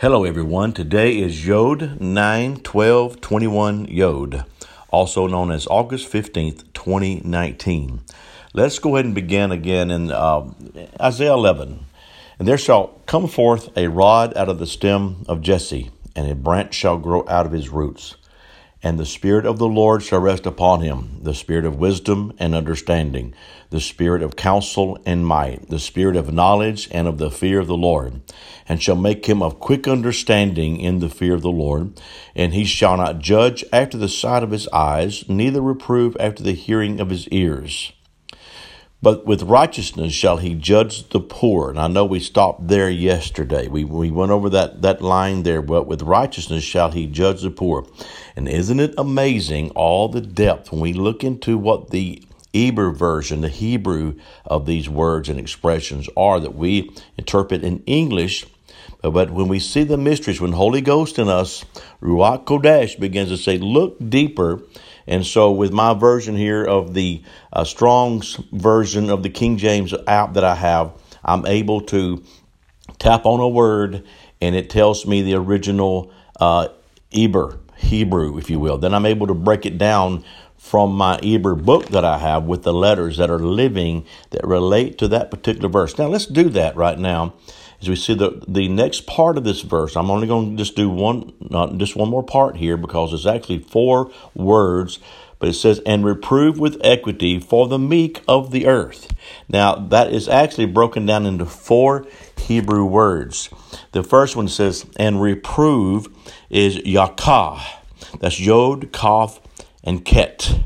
Hello, everyone. Today is Yod 9 12 21 Yod, also known as August 15th, 2019. Let's go ahead and begin again in uh, Isaiah 11. And there shall come forth a rod out of the stem of Jesse, and a branch shall grow out of his roots. And the Spirit of the Lord shall rest upon him the Spirit of wisdom and understanding, the Spirit of counsel and might, the Spirit of knowledge and of the fear of the Lord, and shall make him of quick understanding in the fear of the Lord. And he shall not judge after the sight of his eyes, neither reprove after the hearing of his ears but with righteousness shall he judge the poor. And I know we stopped there yesterday. We, we went over that, that line there, but with righteousness shall he judge the poor. And isn't it amazing all the depth when we look into what the Eber version, the Hebrew of these words and expressions are that we interpret in English but when we see the mysteries, when Holy Ghost in us, Ruach Kodesh begins to say, look deeper and so, with my version here of the uh, Strong's version of the King James app that I have, I'm able to tap on a word and it tells me the original uh, Eber, Hebrew, if you will. Then I'm able to break it down from my Eber book that I have with the letters that are living that relate to that particular verse. Now, let's do that right now as we see the, the next part of this verse, I'm only going to just do one, not just one more part here because it's actually four words, but it says, and reprove with equity for the meek of the earth. Now, that is actually broken down into four Hebrew words. The first one says, and reprove is yakah. That's yod, kaf, and ket.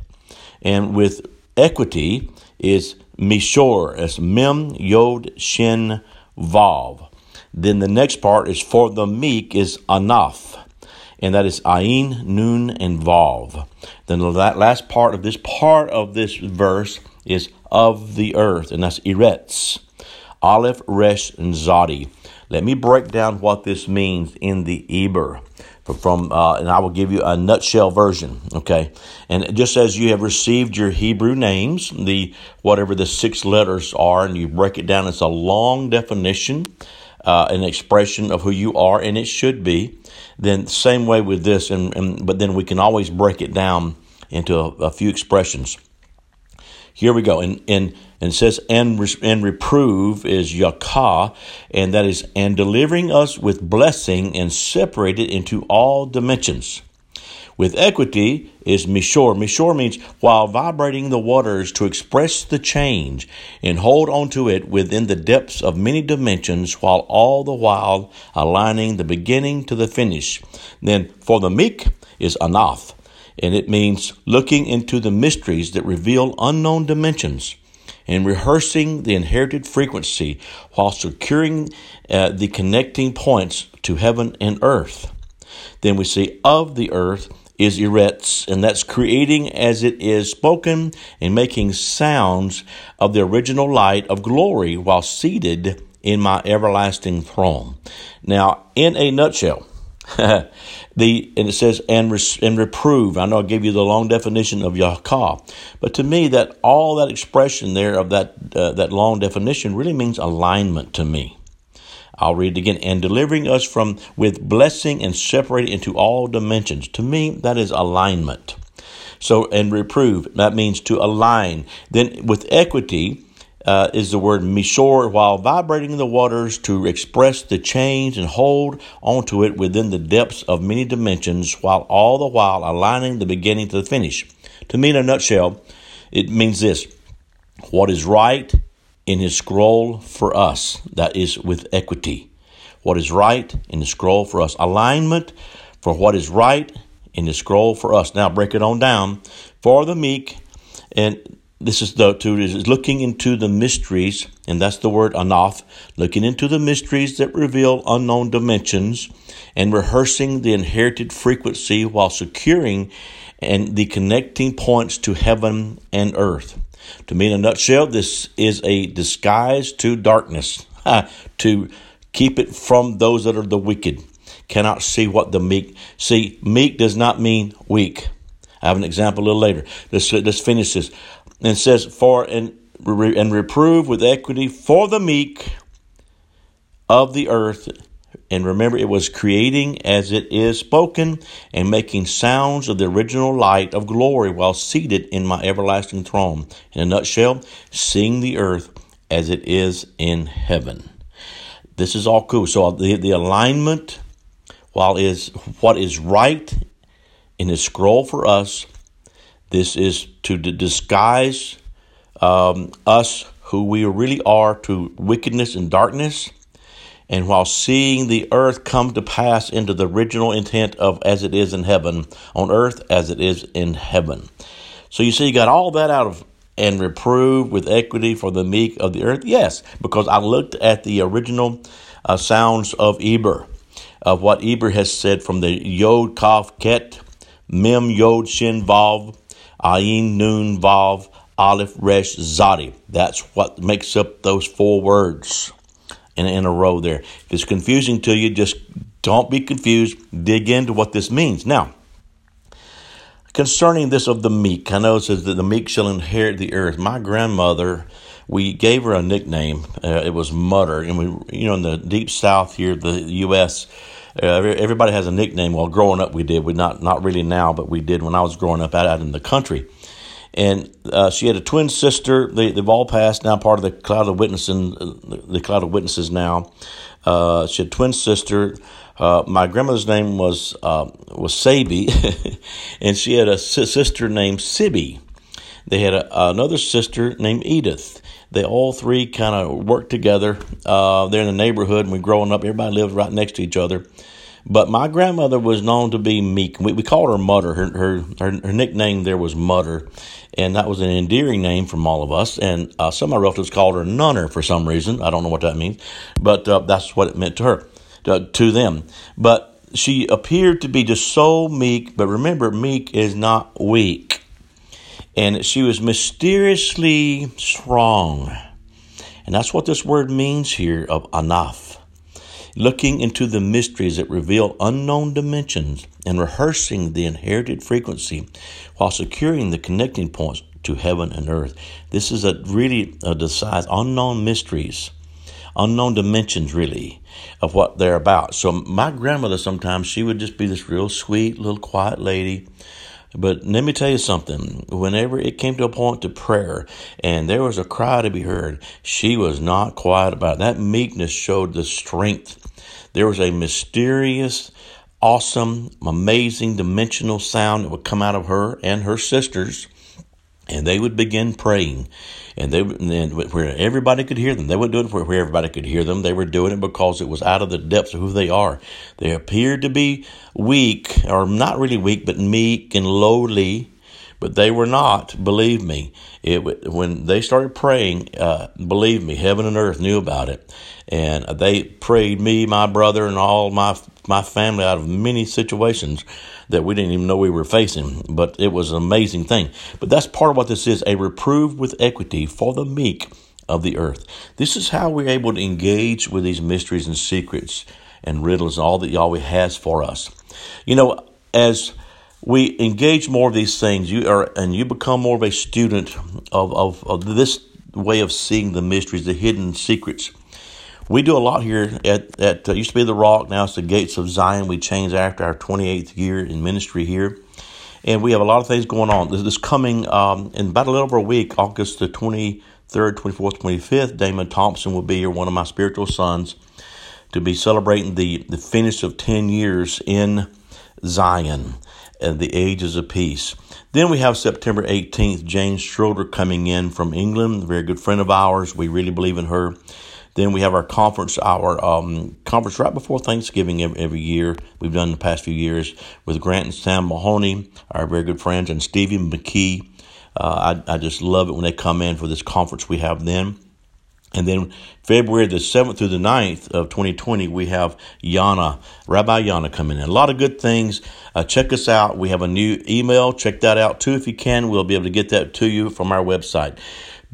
And with equity is mishor. That's mem, yod, shin, vav. Then the next part is for the meek is anaf, and that is ayin, nun, and vav. Then the last part of this part of this verse is of the earth, and that's eretz, aleph, resh, and zadi. Let me break down what this means in the Eber from uh, and I will give you a nutshell version. Okay, and just as you have received your Hebrew names, the whatever the six letters are, and you break it down, it's a long definition, uh, an expression of who you are, and it should be. Then same way with this, and, and but then we can always break it down into a, a few expressions. Here we go. And, and, and says, and, and reprove is yakah, and that is, and delivering us with blessing and separated into all dimensions. With equity is mishor. Mishor means while vibrating the waters to express the change and hold on to it within the depths of many dimensions, while all the while aligning the beginning to the finish. Then for the meek is anath and it means looking into the mysteries that reveal unknown dimensions and rehearsing the inherited frequency while securing uh, the connecting points to heaven and earth. Then we see of the earth is eretz, and that's creating as it is spoken and making sounds of the original light of glory while seated in my everlasting throne. Now, in a nutshell, the and it says and and reprove. I know I gave you the long definition of yakah, but to me that all that expression there of that uh, that long definition really means alignment to me. I'll read it again. And delivering us from with blessing and separating into all dimensions. To me, that is alignment. So and reprove that means to align. Then with equity, uh, is the word mishor, while vibrating the waters to express the change and hold onto it within the depths of many dimensions, while all the while aligning the beginning to the finish. To me, in a nutshell, it means this what is right in his scroll for us, that is with equity. What is right in the scroll for us. Alignment for what is right in the scroll for us. Now break it on down. For the meek, and this is the to is looking into the mysteries, and that's the word anath, looking into the mysteries that reveal unknown dimensions, and rehearsing the inherited frequency while securing and the connecting points to heaven and earth. To me, in a nutshell, this is a disguise to darkness, to keep it from those that are the wicked. Cannot see what the meek see. Meek does not mean weak. I have an example a little later. Let's, let's finish this. And says, For and, and reprove with equity for the meek of the earth And remember, it was creating as it is spoken and making sounds of the original light of glory while seated in my everlasting throne. In a nutshell, seeing the earth as it is in heaven. This is all cool. So the, the alignment, while is what is right in the scroll for us, this is to disguise um, us who we really are to wickedness and darkness. And while seeing the earth come to pass into the original intent of as it is in heaven, on earth as it is in heaven. So you see, you got all that out of and reprove with equity for the meek of the earth? Yes, because I looked at the original uh, sounds of Eber, of what Eber has said from the Yod Kaf Ket, Mem Yod Shin Vav, Ayin Nun Vav, Aleph Resh Zadi. That's what makes up those four words in, in a row there. If it's confusing to you, just don't be confused. Dig into what this means. Now, concerning this of the meek, I know it says that the meek shall inherit the earth. My grandmother, we gave her a nickname. Uh, it was Mutter, and we, you know, in the deep South here, the U.S. Uh, everybody has a nickname. Well, growing up, we did. We not not really now, but we did when I was growing up out, out in the country and uh, she had a twin sister. They, they've all passed now, part of the cloud of witnesses. The cloud of witnesses now. Uh, she had a twin sister. Uh, my grandmother's name was uh, was Sabi, and she had a sister named Sibby. They had a, another sister named Edith. They all three kind of worked together. Uh, they're in the neighborhood, and we're growing up, everybody lived right next to each other. But my grandmother was known to be meek. We, we called her Mutter. Her, her, her, her nickname there was Mutter and that was an endearing name from all of us. And uh, some of my relatives called her Nunner for some reason. I don't know what that means, but uh, that's what it meant to her, to, to them. But she appeared to be just so meek. But remember, meek is not weak, and she was mysteriously strong, and that's what this word means here of anaf looking into the mysteries that reveal unknown dimensions and rehearsing the inherited frequency while securing the connecting points to heaven and earth. This is a really a decide unknown mysteries, unknown dimensions really of what they're about. So my grandmother sometimes she would just be this real sweet little quiet lady. But let me tell you something. Whenever it came to a point to prayer and there was a cry to be heard, she was not quiet about it. That meekness showed the strength there was a mysterious, awesome, amazing, dimensional sound that would come out of her and her sisters, and they would begin praying. And they and where everybody could hear them. They wouldn't do it where, where everybody could hear them. They were doing it because it was out of the depths of who they are. They appeared to be weak, or not really weak, but meek and lowly but they were not. Believe me, it when they started praying, uh, believe me, heaven and earth knew about it, and they prayed me, my brother, and all my my family out of many situations that we didn't even know we were facing. But it was an amazing thing. But that's part of what this is: a reprove with equity for the meek of the earth. This is how we're able to engage with these mysteries and secrets and riddles and all that Yahweh has for us. You know, as we engage more of these things, you are, and you become more of a student of, of, of this way of seeing the mysteries, the hidden secrets. We do a lot here at, at uh, used to be the Rock, now it's the Gates of Zion. We changed after our 28th year in ministry here. And we have a lot of things going on. This, this coming um, in about a little over a week, August the 23rd, 24th, 25th, Damon Thompson will be here, one of my spiritual sons, to be celebrating the, the finish of 10 years in Zion and the ages of peace. Then we have September 18th, Jane Schroeder coming in from England, a very good friend of ours. We really believe in her. Then we have our conference, our um, conference right before Thanksgiving every, every, year. We've done the past few years with Grant and Sam Mahoney, our very good friends, and Stevie McKee. Uh, I, I just love it when they come in for this conference we have then. And then February the 7th through the 9th of 2020, we have Yana, Rabbi Yana coming in. A lot of good things. Uh, check us out. We have a new email. Check that out too if you can. We'll be able to get that to you from our website.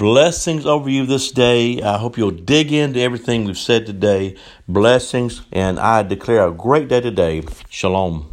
Blessings over you this day. I hope you'll dig into everything we've said today. Blessings, and I declare a great day today. Shalom.